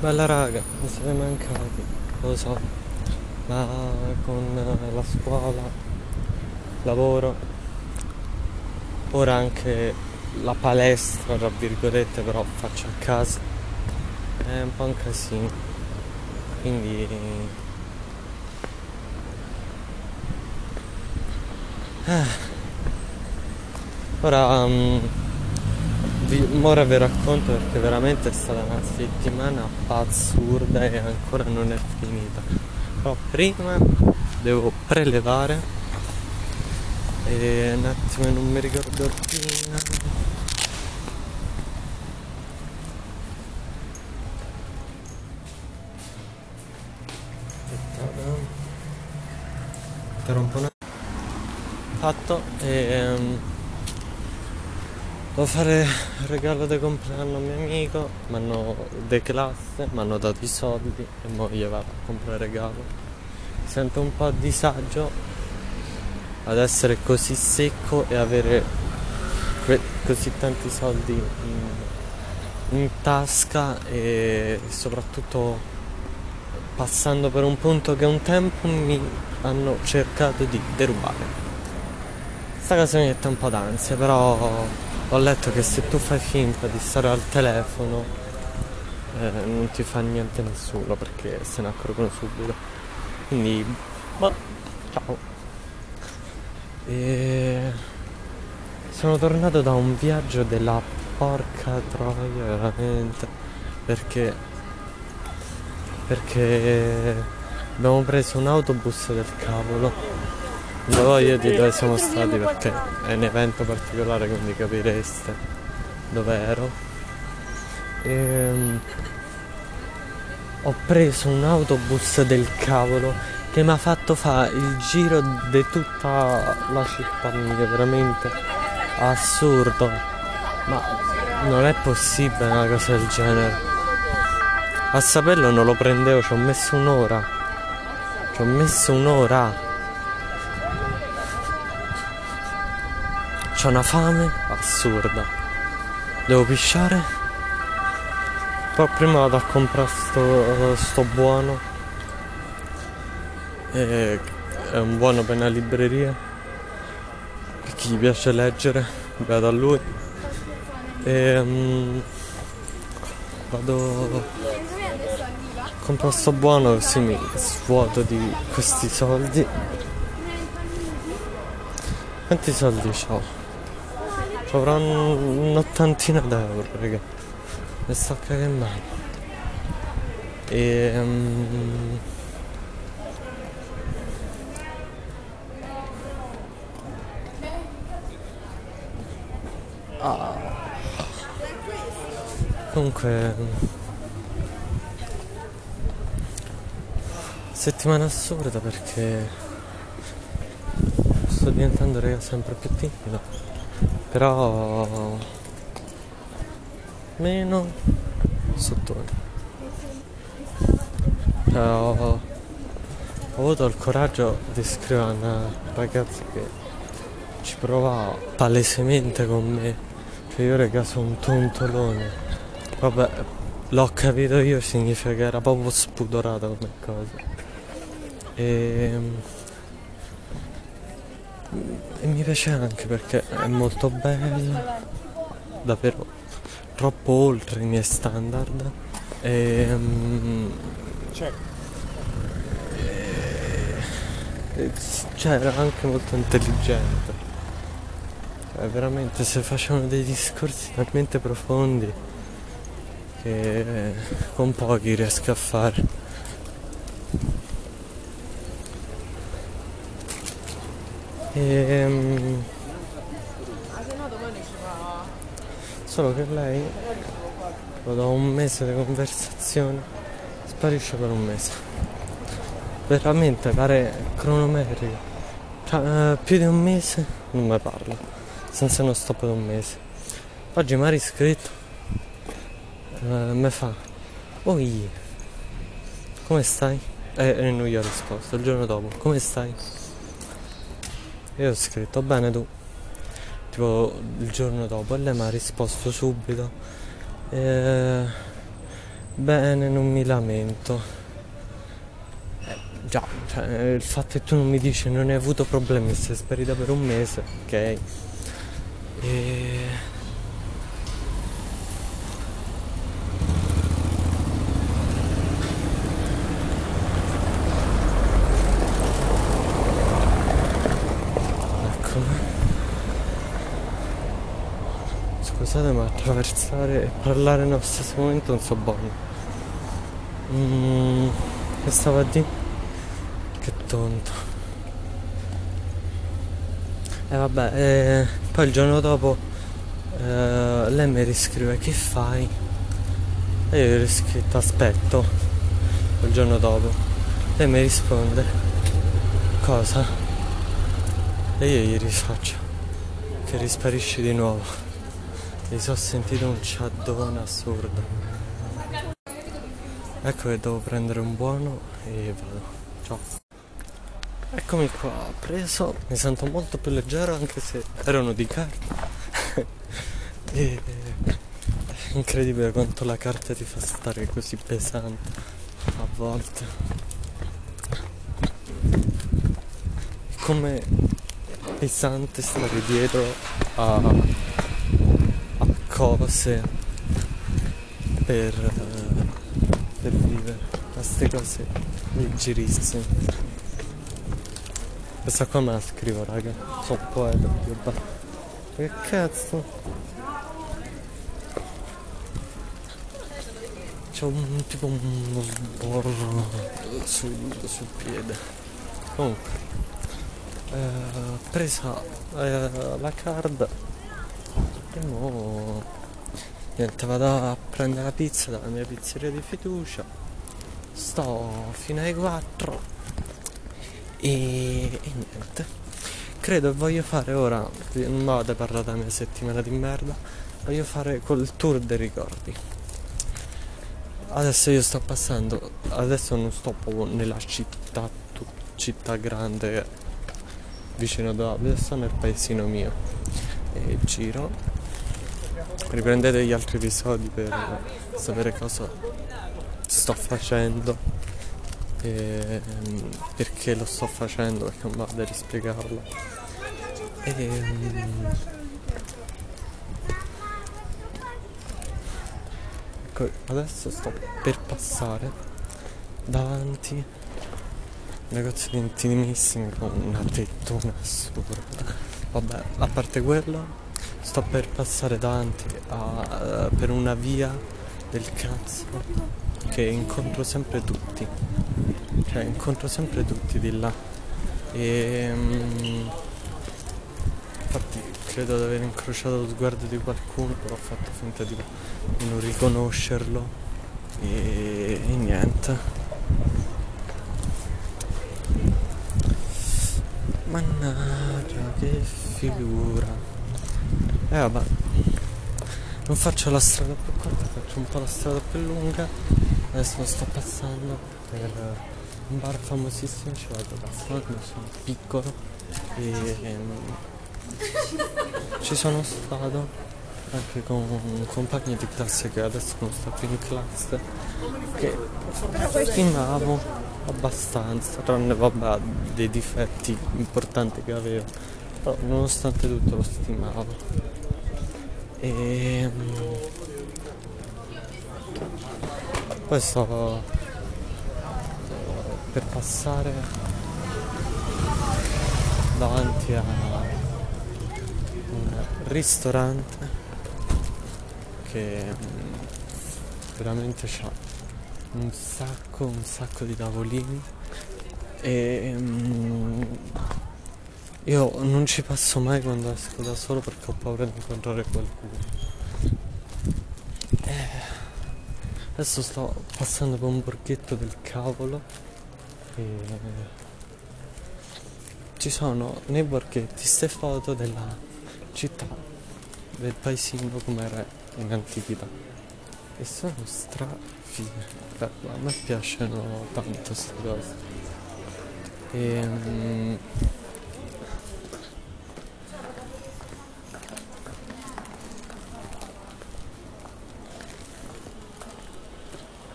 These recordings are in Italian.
Bella raga, mi siete mancati, lo so, ma con la scuola, lavoro, ora anche la palestra, tra virgolette, però faccio a casa, è un po' un casino, quindi... Ah. Ora... Um, vi, ora vi racconto perché veramente è stata una settimana assurda e ancora non è finita. Però prima devo prelevare e un attimo non mi ricordo il PIN. Interrompo un attimo. Fatto e... Um, Devo fare il regalo di compleanno a mio amico, mi hanno declasse, mi hanno dato i soldi e mo gli vado a comprare regalo. Sento un po' a disagio ad essere così secco e avere così tanti soldi in, in tasca e soprattutto passando per un punto che un tempo mi hanno cercato di derubare. Sta mi mette un po' d'ansia, però ho letto che se tu fai finta di stare al telefono eh, non ti fa niente nessuno perché se ne accorgono subito. Quindi, boh, ciao. E sono tornato da un viaggio della porca troia, veramente. Perché perché abbiamo preso un autobus del cavolo non voglio di dove siamo stati perché è un evento particolare quindi capireste dove ero. E, um, ho preso un autobus del cavolo che mi ha fatto fare il giro di tutta la città veramente assurdo. Ma non è possibile una cosa del genere. A saperlo non lo prendevo, ci ho messo un'ora. Ci ho messo un'ora. C'ho una fame assurda. Devo pisciare. Poi prima vado a comprare sto, sto buono. E è un buono per una libreria. Per chi gli piace leggere, vado a lui. E um, vado a comprare sto buono così mi svuoto di questi soldi. Quanti soldi ho? Avrò un'ottantina d'euro, raga. Mi sto cagando. E... Um... Ah. Comunque... Settimana assurda perché sto diventando raga sempre più timido però meno sottone cioè, ho, avuto il coraggio di scrivere a una ragazza che ci provava palesemente con me. Cioè io raga sono un tontolone. Vabbè l'ho capito io significa che era proprio spudorata come cosa. E e mi piace anche perché è molto bella, davvero troppo oltre i miei standard. E, um, e, cioè era anche molto intelligente. Cioè, veramente se facevano dei discorsi talmente profondi che con pochi riesco a fare. Ehm... Solo che lei, dopo un mese di conversazione, sparisce per un mese. Veramente pare cronometrico. Cioè, uh, più di un mese non mi parla. Senza uno stop di un mese. Oggi mi ha riscritto. Uh, mi fa. Oi. Come stai? E eh, non gli ho risposto. Il giorno dopo. Come stai? Io ho scritto bene tu, tipo il giorno dopo, e lei mi ha risposto subito. E... Bene, non mi lamento. Eh, già, cioè, il fatto che tu non mi dici non hai avuto problemi, sei sparita per un mese, ok? E... Eccomi. Scusate ma attraversare e parlare nello stesso momento non so buono. Mm, che stava dire? Che tonto. E vabbè, eh, poi il giorno dopo eh, lei mi riscrive che fai? E io gli ho riscritto aspetto il giorno dopo. Lei mi risponde cosa? E io gli rifaccio che risparisci di nuovo. Mi sono sentito un ciaddone assurdo. Ecco che devo prendere un buono e vado. Ciao. Eccomi qua, ho preso, mi sento molto più leggero anche se erano di carta. e... È incredibile quanto la carta ti fa stare così pesante a volte. Come pesante stare dietro a cose per per vivere. Queste cose leggerissime. Questa qua me la scrivo raga. Sono poeta io che cazzo? C'è un tipo uno sborro sul, sul piede. Comunque eh, presa eh, la card e mo Niente, vado a prendere la pizza dalla mia pizzeria di fiducia. Sto fino alle 4. E, e niente. Credo voglio fare ora. Non vado a parlare della mia settimana di merda. Voglio fare quel tour dei ricordi. Adesso io sto passando. Adesso non sto proprio nella città, città grande vicino dove sto nel paesino mio. E giro riprendete gli altri episodi per sapere cosa sto facendo e perché lo sto facendo perché non vado a rispiegarlo. E ecco adesso sto per passare davanti negozio di intimissimi con una tettona assurda. Vabbè a parte quello sto per passare davanti a, uh, per una via del cazzo che incontro sempre tutti. Cioè incontro sempre tutti di là. E um, infatti credo di aver incrociato lo sguardo di qualcuno però ho fatto finta di non riconoscerlo. E, e niente che figura. E eh vabbè, non faccio la strada più corta, faccio un po' la strada più lunga. Adesso sto passando per un bar famosissimo, ci vado passando, sono piccolo e um, ci sono stato anche con un compagno di classe che adesso non sta più in classe che stimavo abbastanza tranne vabbè dei difetti importanti che avevo però nonostante tutto lo stimavo e ehm, poi sto per passare davanti a un ristorante che mm, veramente ha un sacco un sacco di tavolini e um, io non ci passo mai quando esco da solo perché ho paura di incontrare qualcuno. Eh, adesso sto passando per un borghetto del cavolo e ci sono nei borghetti ste foto della città, del paesino come era in antichità. E sono strafine. Beh, a me piacciono tanto queste cose. E, um,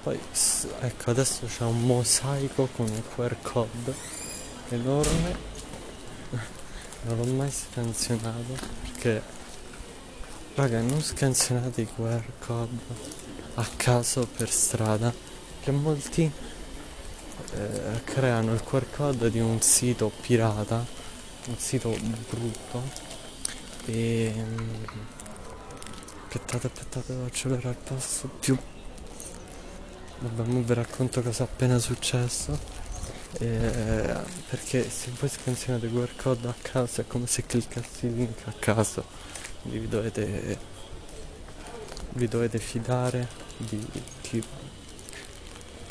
poi ecco adesso c'è un mosaico con un QR code enorme. Non l'ho mai scansionato perché raga non scansionate i QR code a caso per strada che molti eh, creano il QR code di un sito pirata un sito brutto. E mm, aspettate aspettate devo accelerare il passo più vabbè ora vi racconto cosa è appena successo. Eh, perché se voi scansionate il QR code a caso è come se cliccassi il link a caso. Quindi vi dovete vi dovete fidare di, di,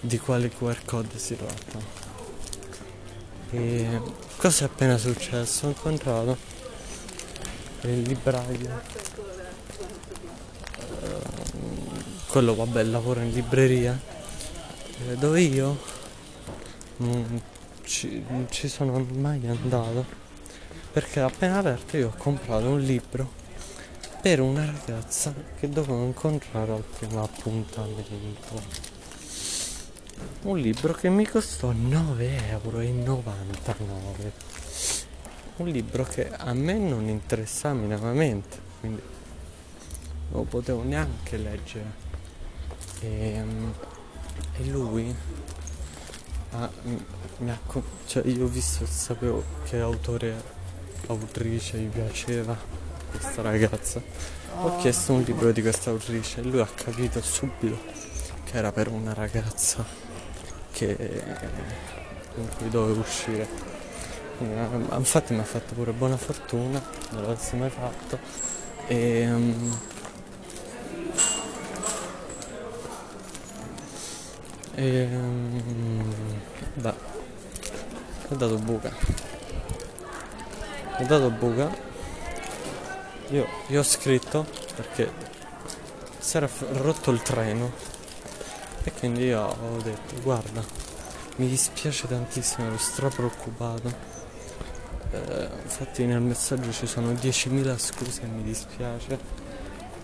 di quale QR code si tratta. E cosa è appena successo? ho incontrato il libraio. Uh, quello vabbè lavora in libreria. eh, dove io non ci, ci sono mai andato perché appena aperto io ho comprato un libro per una ragazza che dovevo incontrare al primo appuntamento. Un libro che mi costò 9,99 euro. Un libro che a me non interessava minimamente, quindi non lo potevo neanche leggere. E, ehm, e lui ha, mi ha, cioè io ho visto e sapevo che autore, autrice gli piaceva questa ragazza. Ho chiesto un libro di questa autrice e lui ha capito subito che era per una ragazza che, con cui dovevo uscire. Eh, infatti mi ha fatto pure buona fortuna, non l'avessi mai fatto. E, um, e um, beh, ho dato buca. Ho dato buca io, io ho scritto perché si era rotto il treno e quindi io ho detto guarda mi dispiace tantissimo, ero stra preoccupato. Eh, infatti nel messaggio ci sono 10.000 scuse mi dispiace.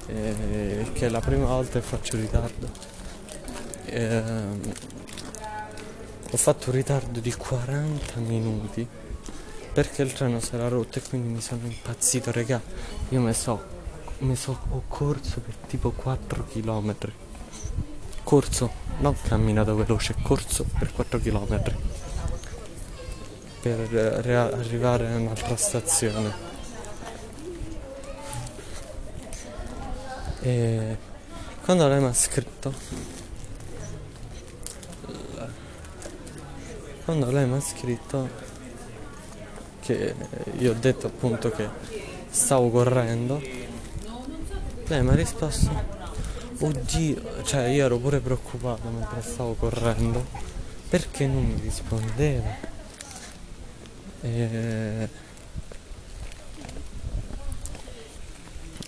Eh, che è la prima volta che faccio ritardo. Eh, ho fatto un ritardo di 40 minuti perché il treno si era rotto e quindi mi sono impazzito, regà. Io mi so, mi so, ho corso per tipo 4 km. Corso, non camminato veloce, corso per 4 km. Per eh, arrivare a un'altra stazione. E quando lei mi ha scritto quando lei mi ha scritto che io ho detto appunto che stavo correndo lei mi ha risposto oddio cioè io ero pure preoccupato mentre stavo correndo perché non mi rispondeva? E...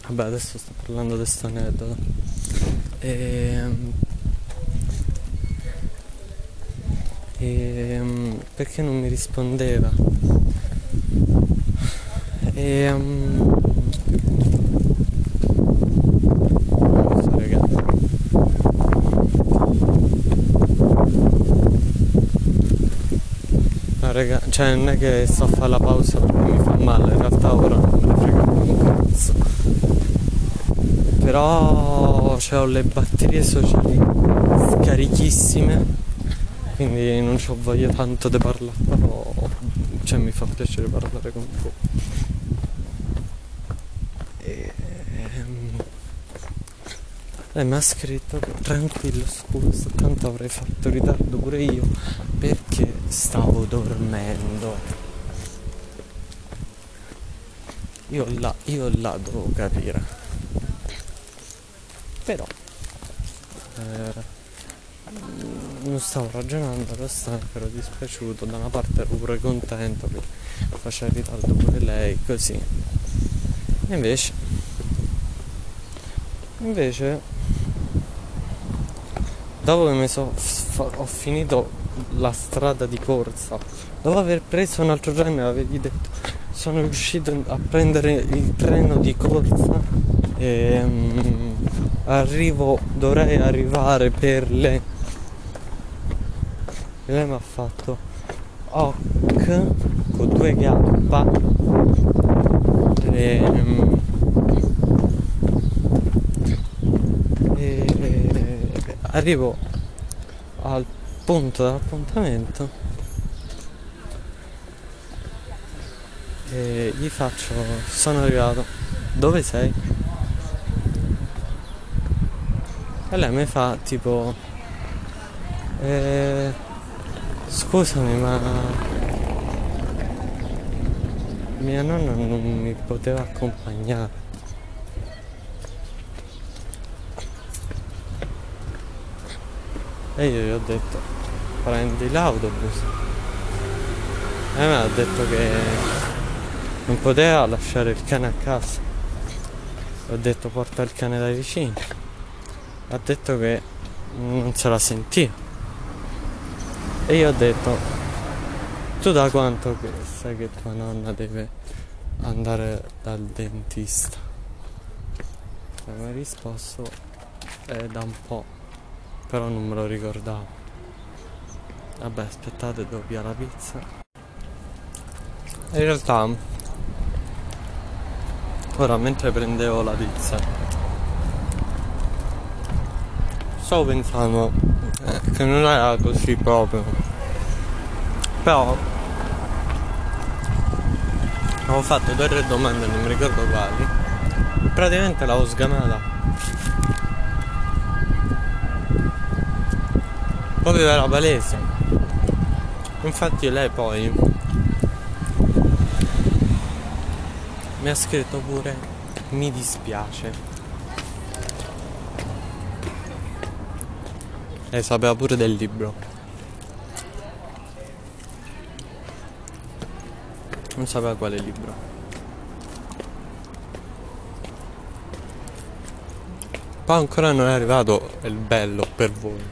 vabbè adesso sto parlando di questo aneddoto. E... e perché non mi rispondeva e, um, No, raga, cioè non è che sto a fare la pausa perché mi fa male, in realtà ora non me ne frega più un cazzo. Però cioè, ho le batterie sociali scarichissime, quindi non ho voglia tanto di parlare, però cioè, mi fa piacere parlare con voi. Lei mi ha scritto tranquillo scusa, tanto avrei fatto ritardo pure io perché stavo dormendo. Io là, io là devo capire. Però eh, non stavo ragionando abbastanza, ero dispiaciuto, da una parte ero pure contento che faceva ritardo pure lei, così. E invece invece dopo che mi so, ho finito la strada di corsa, dopo aver preso un altro treno, avevi detto, sono riuscito a prendere il treno di corsa e um, arrivo, dovrei arrivare per le e lei mi ha fatto hoc con due chiappa e, e, e arrivo al punto dell'appuntamento e gli faccio sono arrivato. Dove sei? e lei mi fa tipo eh, scusami ma mia nonna non mi poteva accompagnare. E io gli ho detto prendi l'autobus. E mi ha detto che non poteva lasciare il cane a casa. Ho detto porta il cane dai vicini ha detto che non se la sentiva e io ho detto tu da quanto che sai che tua nonna deve andare dal dentista? E mi ha risposto è da un po' però non me lo ricordavo. Vabbè aspettate do via la pizza. In realtà ora mentre prendevo la pizza stavo pensando eh, che non era così proprio. Però avevo fatto due o tre domande non mi ricordo quali. Praticamente l'avevo sgamata proprio era palese. Infatti lei poi mi ha scritto pure mi dispiace E sapeva pure del libro. Non sapeva quale libro. Poi ancora non è arrivato il bello per voi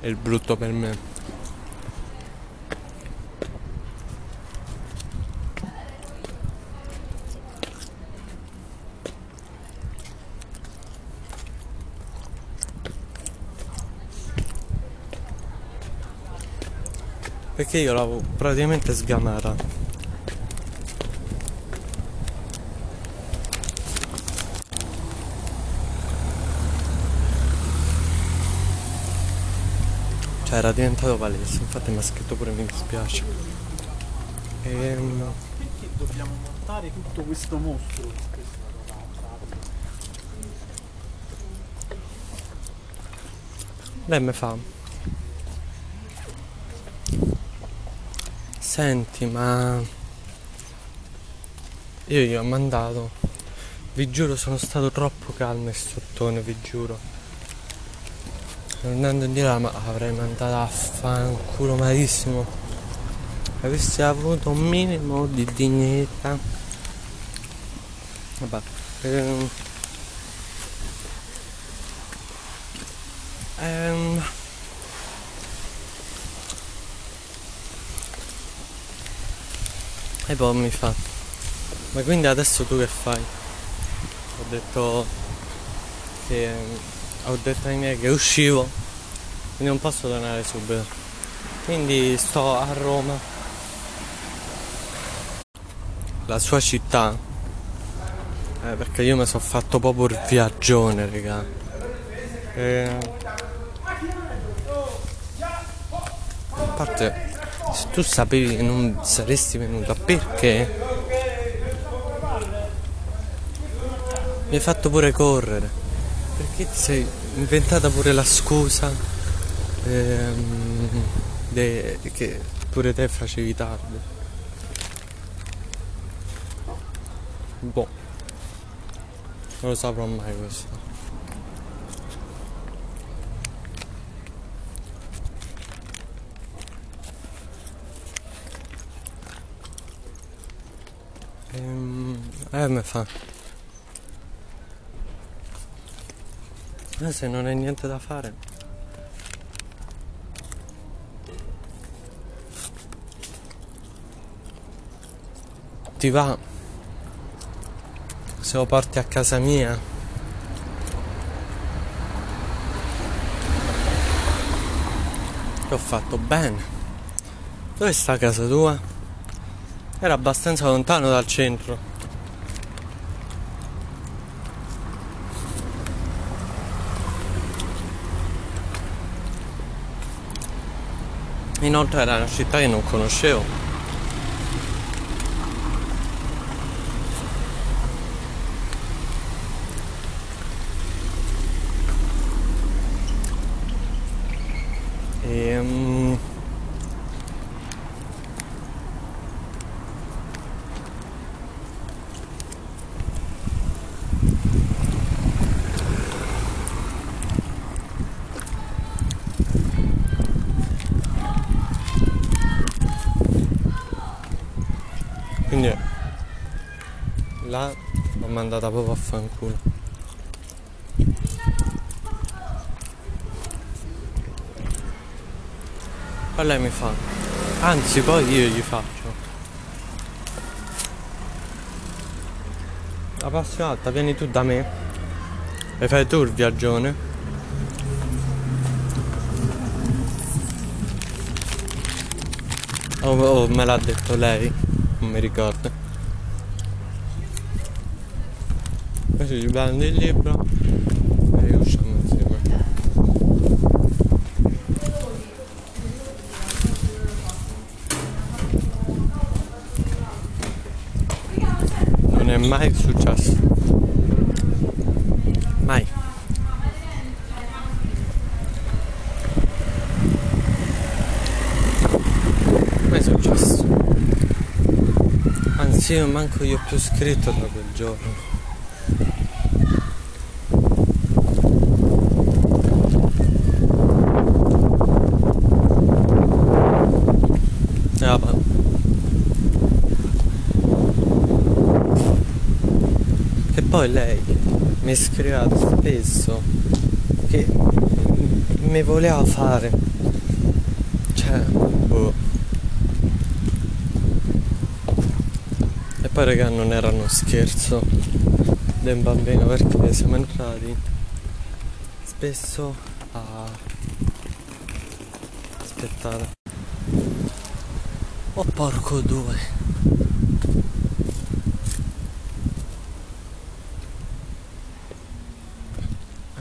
e il brutto per me. Perché io l'avevo praticamente sgamata. Cioè era diventato palese, infatti mi ha scritto pure mi dispiace. Ehm... Perché dobbiamo montare tutto questo mostro? Lei mi fa Senti, ma io gli ho mandato. Vi giuro, sono stato troppo calmo e sottone, vi giuro. Andando in di là, ma avrei mandato a fanculo malissimo. Avessi avuto un minimo di dignità. Vabbè. Ehm, ehm, E poi mi fa, ma quindi adesso tu che fai? Ho detto che ho detto ai miei che uscivo, quindi non posso tornare subito. Quindi sto a Roma, la sua città, eh, perché io mi sono fatto proprio il viaggione, raga. E... A parte se tu sapevi che non saresti venuta, perché? Mi hai fatto pure correre. Perché ti sei inventata pure la scusa ehm, de, che pure te facevi tardi? Boh, non lo saprò mai questo. Ehm, eh, mi fa. Eh, se non hai niente da fare. Ti va? Se lo porti a casa mia? che ho fatto bene. Dove sta casa tua? Era abbastanza lontano dal centro. Inoltre era una città che non conoscevo. E, mm, quindi là l'ho mandata proprio a fanculo. Poi lei mi fa. Anzi, poi io gli faccio. La prossima volta vieni tu da me e fai tu il viaggione. O o me l'ha detto lei, non mi ricordo. Prendi il libro e usciamo insieme. Non è mai successo. Mai. Mai successo. Anzi io manco io più scritto da quel giorno. E vabbè. Che poi lei mi scriveva spesso che mi voleva fare. Cioè, boh. E poi raga non era uno scherzo del bambino perché siamo entrati spesso a... Aspettate. Oh porco due.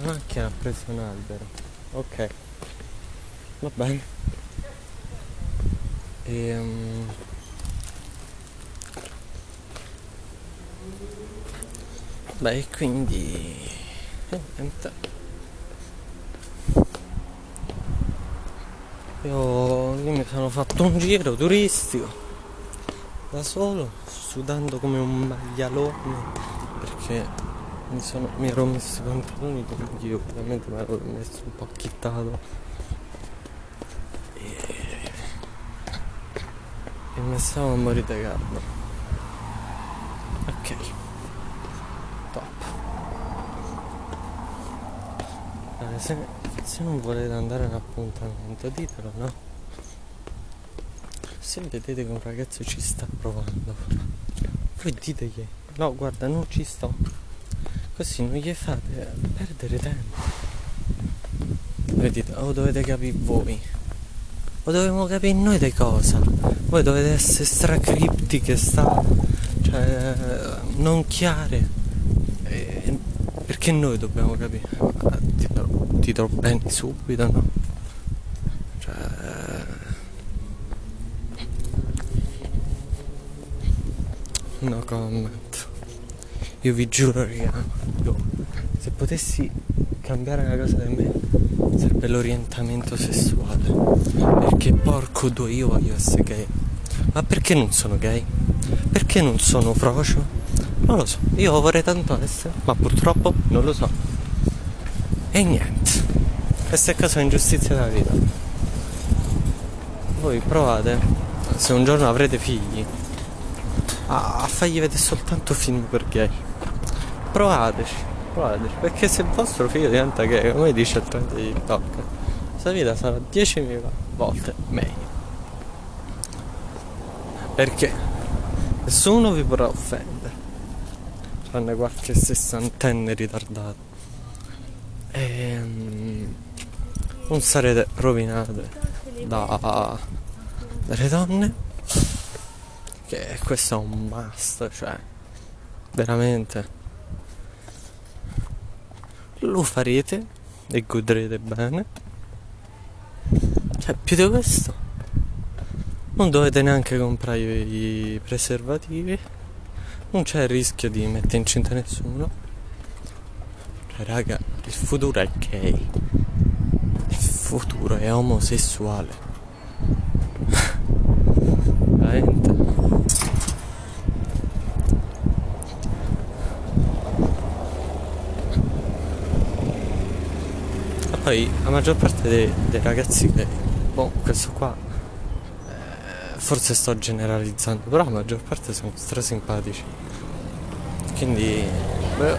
La macchina ha preso un albero. Ok. Va bene. Ehm... Beh, quindi... eh, niente. Io, io mi sono fatto un giro turistico da solo, sudando come un maialone perché mi, sono, mi ero messo i pantaloni lunghi, io ovviamente mi ero messo un po' chittato e, e mi stavo a morire di caldo. Ok, top. Eh, se, se non volete andare a un appuntamento, ditelo, no? Se vedete che un ragazzo ci sta provando, voi ditegli, no guarda non ci sto, così non gli fate perdere tempo. Voi dite, o dovete capire voi, o dobbiamo capire noi di cosa, voi dovete essere stracriptiche, sta, cioè non chiare, e- perché noi dobbiamo capire, Ah, ti ti do bene subito, no? Cioè... No comment. Io vi giuro, raga, io, se potessi cambiare una cosa di me sarebbe l'orientamento sessuale. Perché porco due io voglio essere gay. Ma perché non sono gay? Perché non sono frocio? Non lo so, io vorrei tanto essere, ma purtroppo non lo so. E niente. Questa è cosa ingiustizia della vita. Voi provate, se un giorno avrete figli, a, a fargli vedere soltanto film per gay. Provateci, provateci, perché se il vostro figlio diventa gay, come dice il trend di TikTok, questa vita sarà 10.000 volte meglio. Perché nessuno vi potrà offendere, tranne qualche sessantenne ritardato. E non sarete rovinate da, dalle donne che questo è un must, cioè veramente lo farete e godrete bene. Cioè, più di questo non dovete neanche comprare i preservativi. Non c'è il rischio di mettere incinta nessuno. Cioè, raga, il futuro è gay. Il futuro è omosessuale. Veramente. E poi la maggior parte dei, dei ragazzi che... Boh, questo qua... eh, forse sto generalizzando, però la maggior parte sono stra simpatici. Quindi... Beh,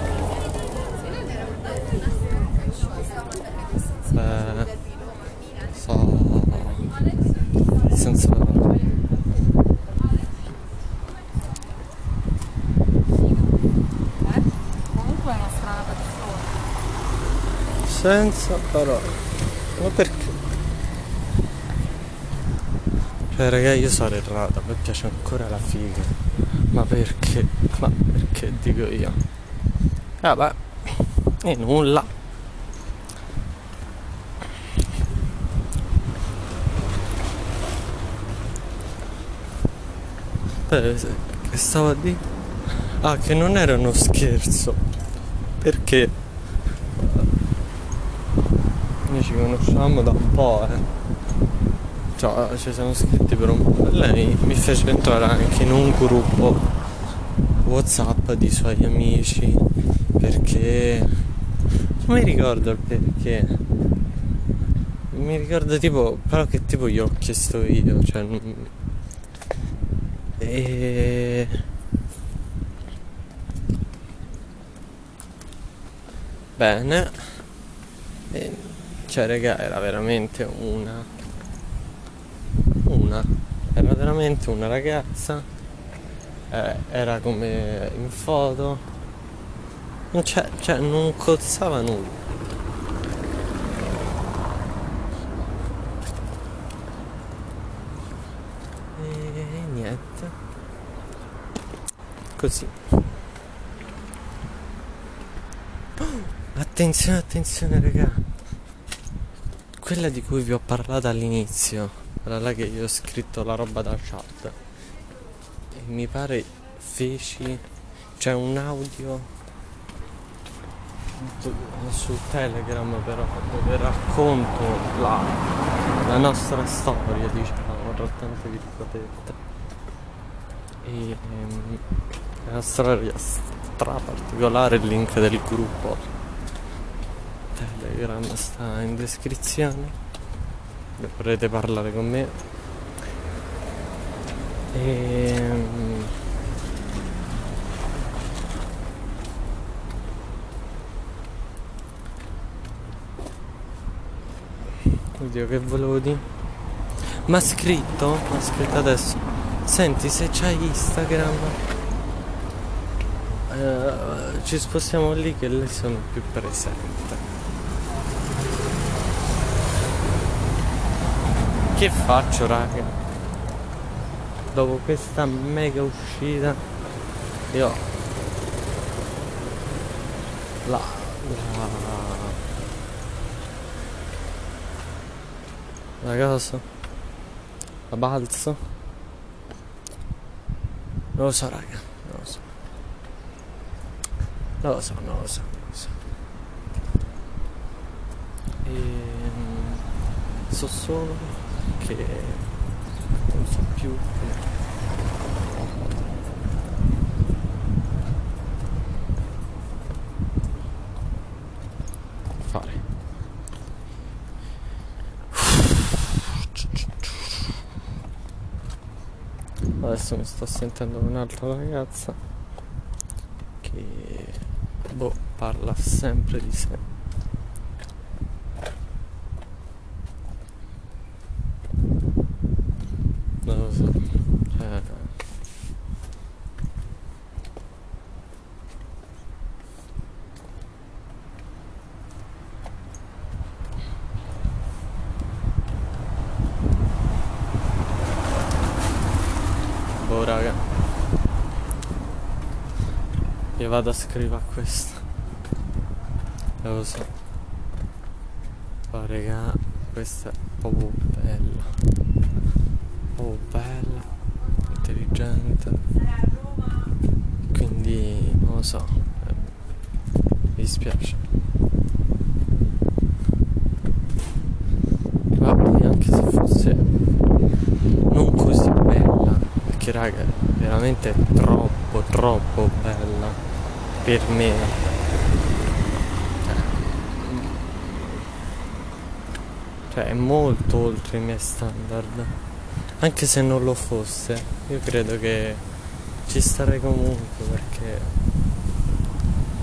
so senza Comunque è una strana persona. Senza parole ma perché cioè raga io sono errato a me piace ancora la figa ma perché ma perché dico io vabbè e nulla Beh, che stavo a dire? Ah, che non era uno scherzo. Perché? Noi ci conosciamo da un po', eh. Cioè, ci siamo scritti per un po'. Lei mi fece entrare anche in un gruppo WhatsApp di suoi amici. Perché. Non mi ricordo il perché. Mi ricordo tipo. Però che tipo io ho chiesto io. Cioè. E. Bene. Cioè, raga, era veramente una. Una. Era veramente una ragazza. eh, era come in foto. Non c'è, cioè, non cozzava nulla. Così. Attenzione, attenzione, raga. Quella di cui vi ho parlato all'inizio, quella là che io ho scritto la roba da chat. E mi pare feci. C'è un audio su Telegram però dove racconto la, la nostra storia, diciamo, tante virgolette. E ehm, è storia stra particolare, il link del gruppo Telegram sta in descrizione. Se Vorrete parlare con me. Ehm, Oddio che volevo dire. Ma scritto? Ha scritto adesso. Senti se c'hai Instagram. eh, ci spostiamo lì che lei sono più presente. Che faccio raga? Dopo questa mega uscita io la, la cosa la balzo. Non lo so raga non lo so. Non lo so non lo so non lo so. Ehm, so solo che non so più come fare Adesso mi sto sentendo un'altra ragazza che boh, parla sempre di sé. Non lo so. Cioè, Boh, raga. Io vado a scrivere a questo. Lo so. Oh, raga, questa è proprio bella. Oh, bella. Intelligente. Quindi, non lo so. Mi dispiace. Poi anche se fosse non così bella, perché raga, è veramente troppo, troppo bella per me. Cioè, è molto oltre i miei standard. Anche se non lo fosse, io credo che ci starei comunque perché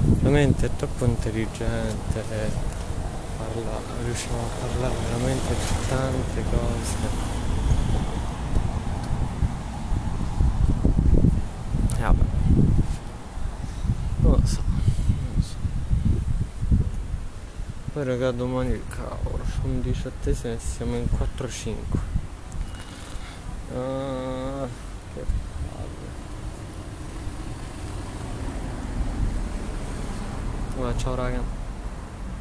veramente è troppo intelligente. Parla, riusciamo a parlare veramente di tante cose. E vabbè. Non lo so, non lo so. Poi raga domani il cavolo, sono 17 e siamo in 4-5. Ah, che palle. Vabbè, ciao raga.